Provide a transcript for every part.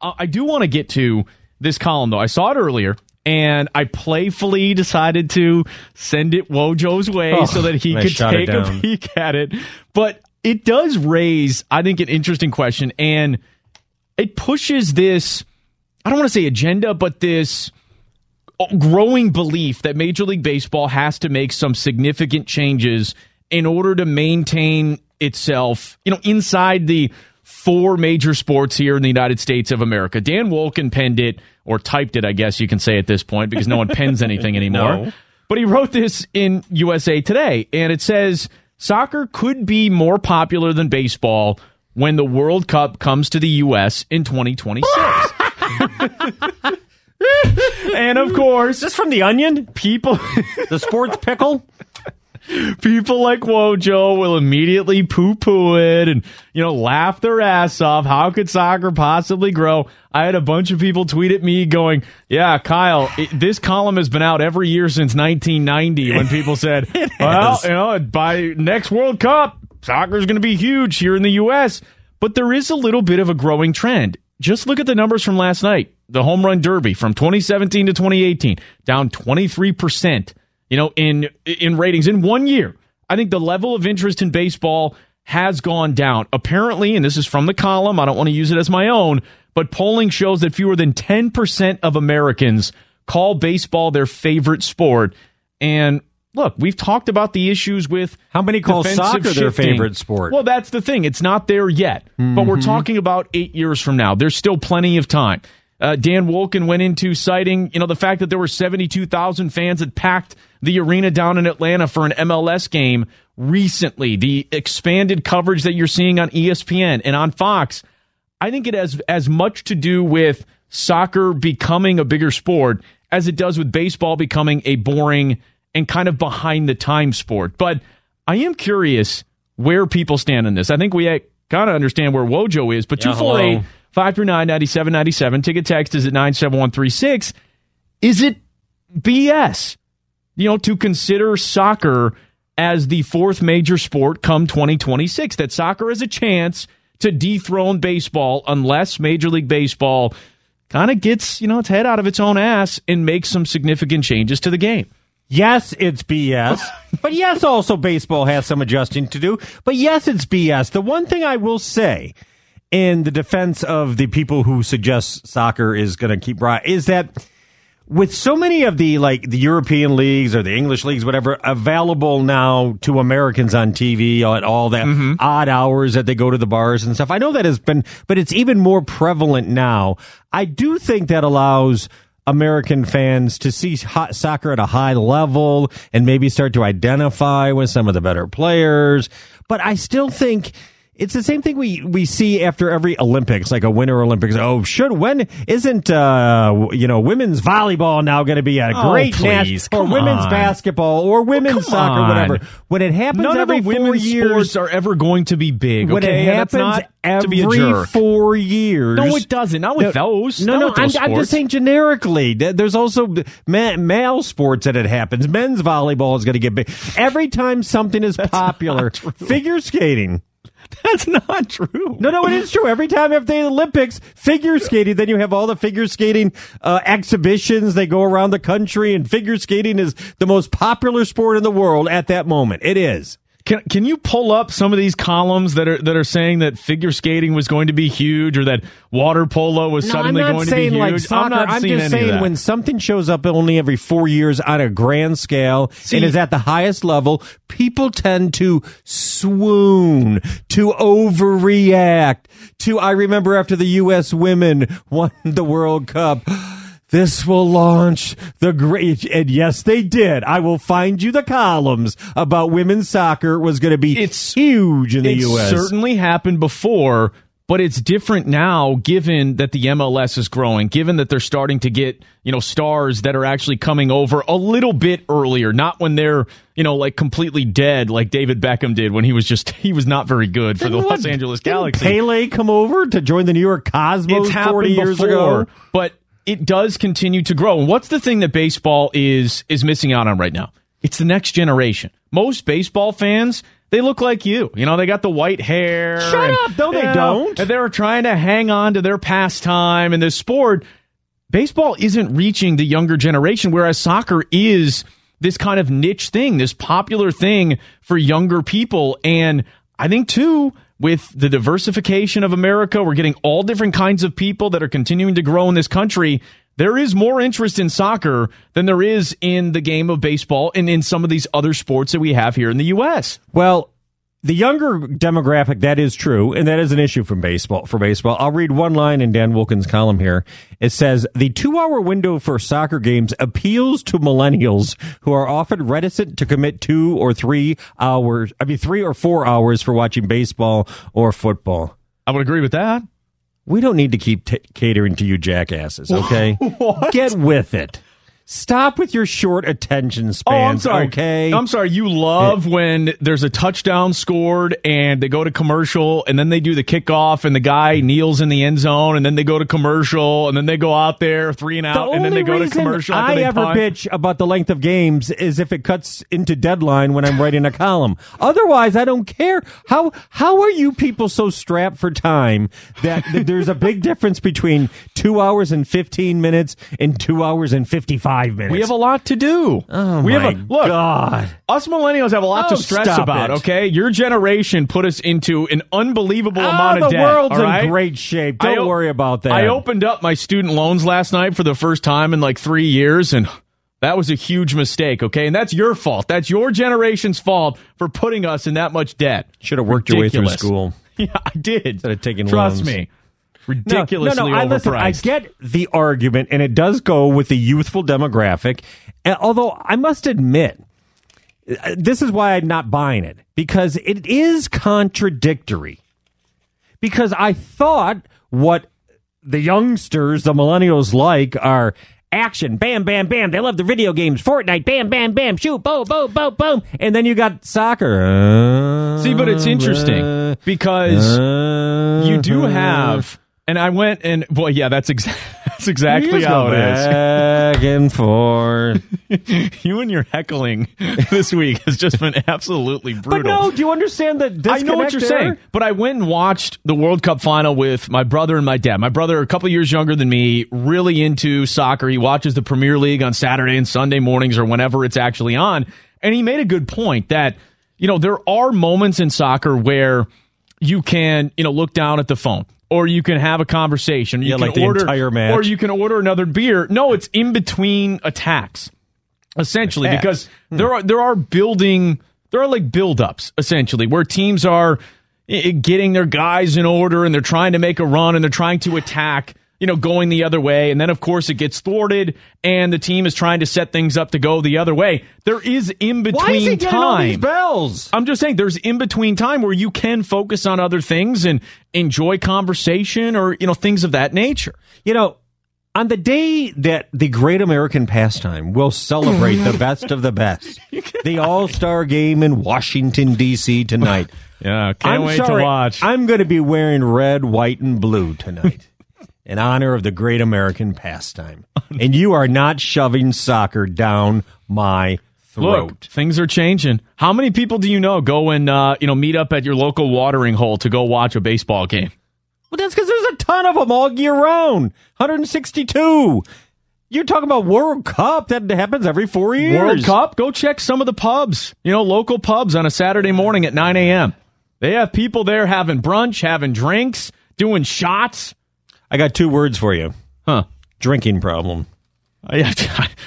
Uh, I do want to get to this column, though. I saw it earlier, and I playfully decided to send it Wojo's way Oh, so that he could take a peek at it. But it does raise, I think, an interesting question, and it pushes this, I don't want to say agenda, but this growing belief that Major League Baseball has to make some significant changes in order to maintain itself, you know, inside the four major sports here in the United States of America. Dan Wolken penned it or typed it, I guess you can say at this point because no one pens anything anymore. No. But he wrote this in USA Today and it says soccer could be more popular than baseball when the World Cup comes to the US in 2026. and of course, Is this from The Onion? people The sports pickle? People like Wojo will immediately poo poo it and, you know, laugh their ass off. How could soccer possibly grow? I had a bunch of people tweet at me going, Yeah, Kyle, it, this column has been out every year since 1990 when people said, Well, you know, by next World Cup, soccer is going to be huge here in the U.S. But there is a little bit of a growing trend. Just look at the numbers from last night. The home run derby from 2017 to 2018, down 23%, you know, in in ratings in one year. I think the level of interest in baseball has gone down. Apparently, and this is from the column, I don't want to use it as my own, but polling shows that fewer than 10% of Americans call baseball their favorite sport. And look, we've talked about the issues with How many call soccer their shifting. favorite sport? Well, that's the thing. It's not there yet, but we're mm-hmm. talking about eight years from now. There's still plenty of time. Uh, Dan Wolken went into citing, you know, the fact that there were 72,000 fans that packed the arena down in Atlanta for an MLS game recently. The expanded coverage that you're seeing on ESPN and on Fox, I think it has as much to do with soccer becoming a bigger sport as it does with baseball becoming a boring and kind of behind the time sport. But I am curious where people stand in this. I think we kind of understand where Wojo is, but Yeah, 248 hello. 539 9797, ticket text is at 97136. Is it BS, you know, to consider soccer as the fourth major sport come 2026? That soccer has a chance to dethrone baseball unless Major League Baseball kind of gets, you know, its head out of its own ass and makes some significant changes to the game. Yes, it's BS. but yes, also baseball has some adjusting to do. But yes, it's BS. The one thing I will say in the defense of the people who suggest soccer is going to keep right is that with so many of the like the European leagues or the English leagues, whatever, available now to Americans on TV at all that mm-hmm. odd hours that they go to the bars and stuff. I know that has been, but it's even more prevalent now. I do think that allows American fans to see hot soccer at a high level and maybe start to identify with some of the better players. But I still think it's the same thing we, we see after every Olympics, like a Winter Olympics. Oh, should when isn't uh you know women's volleyball now going to be a Oh, great please, or come women's on. basketball or women's come soccer, on. whatever? When it happens None of every the four women's years, sports are ever going to be big. when okay? it that's happens not to be a every four years. No, it doesn't. Not with those. No, Not no, with I'm, I'm just saying generically. There's also ma- male sports that it happens. Men's volleyball is going to get big. Every time something is popular, figure skating. That's not true. No, no, it is true. Every time after the Olympics, figure skating, then you have all the figure skating uh, exhibitions. They go around the country, and figure skating is the most popular sport in the world at that moment. It is. Can can you pull up some of these columns that are that are saying that figure skating was going to be huge or that water polo was No, suddenly going to be huge? like soccer. I'm not I'm seeing just any of saying that. when something shows up only every four years on a grand scale See- and is at the highest level, people tend to swoon, to overreact. To I remember after the U.S. women won the World Cup. This will launch the great, and yes, they did. I will find you the columns about women's soccer was going to be It's- huge in the U.S. it's U.S. certainly happened before, but it's different now given that the MLS is growing, given that they're starting to get, you know, stars that are actually coming over a little bit earlier, not when they're, you know, like completely dead like David Beckham did when he was just he was not very good for Didn't the what- Los Angeles Galaxy. Pele come over to join the New York Cosmos it's happened 40 years before, ago. but it does continue to grow. And what's the thing that baseball is is missing out on right now? It's the next generation. Most baseball fans, they look like you. You know, they got the white hair. Shut and, up. No, they know, don't. And they're trying to hang on to their pastime and this sport. Baseball isn't reaching the younger generation, whereas soccer is this kind of niche thing, this popular thing for younger people. And I think, too, with the diversification of America, we're getting all different kinds of people that are continuing to grow in this country. There is more interest in soccer than there is in the game of baseball and in some of these other sports that we have here in the U.S. Well, the younger demographic, that is true, and that is an issue from baseball for baseball. I'll read one line in Dan Wilkins' column here. It says the two hour window for soccer games appeals to millennials who are often reticent to commit two or three hours, I mean three or four hours for watching baseball or football. I would agree with that. We don't need to keep t- catering to you jackasses, okay? What? Get with it. Stop with your short attention spans, Oh, I'm sorry. okay? I'm sorry. You love when there's a touchdown scored and they go to commercial and then they do the kickoff and the guy kneels in the end zone and then they go to commercial and then they go out there three and The out and then they go to commercial. I ever punt. bitch about the length of games is if it cuts into deadline when I'm writing a column. Otherwise, I don't care. How how are you people so strapped for time that, that there's a big difference between two hours and fifteen minutes and two hours and fifty five minutes? We have a lot to do. oh we my have a look. God. Us millennials have a lot Oh, to stress about. it. Okay, your generation put us into an unbelievable Ah, amount of debt. the world's all right? in great shape. Don't o- worry about that. I opened up my student loans last night for the first time in like three years, and that was a huge mistake. Okay, and that's your fault. That's your generation's fault for putting us in that much debt. Should have worked your way through school. Yeah, I did. Instead of taking Trust loans. me, ridiculously no, no, I, listen, I get the argument, and it does go with the youthful demographic. And although I must admit, uh, this is why I'm not buying it because it is contradictory. Because I thought what the youngsters, the millennials, like are action, bam, bam, bam. They love the video games, Fortnite, bam, bam, bam, shoot, boom, boom, boom, boom. And then you got soccer. Uh, See, but it's interesting because uh, you do have, and I went and boy, yeah, that's exactly that's exactly how it is. back and forth. You and your heckling this week has just been absolutely brutal. But no, do you understand that? I know what you're there? saying, but I went and watched the World Cup final with my brother and my dad. My brother, a couple years younger than me, really into soccer. He watches the Premier League on Saturday and Sunday mornings or whenever it's actually on. And he made a good point that, you know, there are moments in soccer where you can, you know, look down at the phone. Or you can have a conversation. You Yeah, can like the order, entire match. Or you can order another beer. No, it's in between attacks essentially Attacks. because there are there are building there are like build-ups essentially where teams are eh, getting their guys in order and they're trying to make a run and they're trying to attack you know going the other way. And then of course it gets thwarted and the team is trying to set things up to go the other way. There is in between Why is he getting all these time. bells? I'm just saying there's in between time where you can focus on other things and enjoy conversation or you know things of that nature. You know, on the day that the great American pastime will celebrate the best of the best, the All Star game in Washington, D.C. tonight. yeah can't I'm wait sorry, to watch. I'm going to be wearing red, white, and blue tonight in honor of the great American pastime. And you are not shoving soccer down my throat. Look, things are changing. How many people do you know go and uh, you know meet up at your local watering hole to go watch a baseball game? Well, that's because there's a ton of them all year round. 162. You're talking about World Cup that happens every four years. World Cup, go check some of the pubs. You know, local pubs on a Saturday morning at 9 a.m. They have people there having brunch, having drinks, doing shots. I got two words for you. Huh. Drinking problem. Yeah,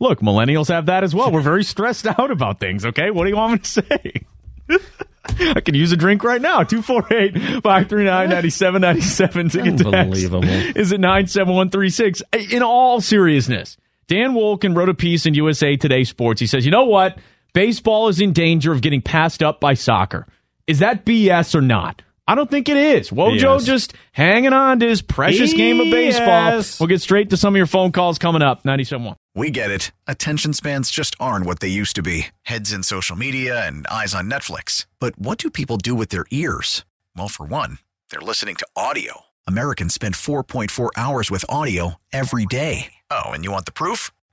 Look, millennials have that as well. We're very stressed out about things, okay? What do you want me to say? I can use a drink right now. 248 539 9797 to get. Unbelievable. Is it 97136? In all seriousness, Dan Wolken wrote a piece in USA Today Sports. He says, you know what? Baseball is in danger of getting passed up by soccer. Is that BS or not? I don't think it is. Wojo Yes. just hanging on to his precious game of baseball. We'll get straight to some of your phone calls coming up. 97.1. We get it. Attention spans just aren't what they used to be heads in social media and eyes on Netflix. But what do people do with their ears? Well, for one, they're listening to audio. Americans spend 4.4 hours with audio every day. Oh, and you want the proof?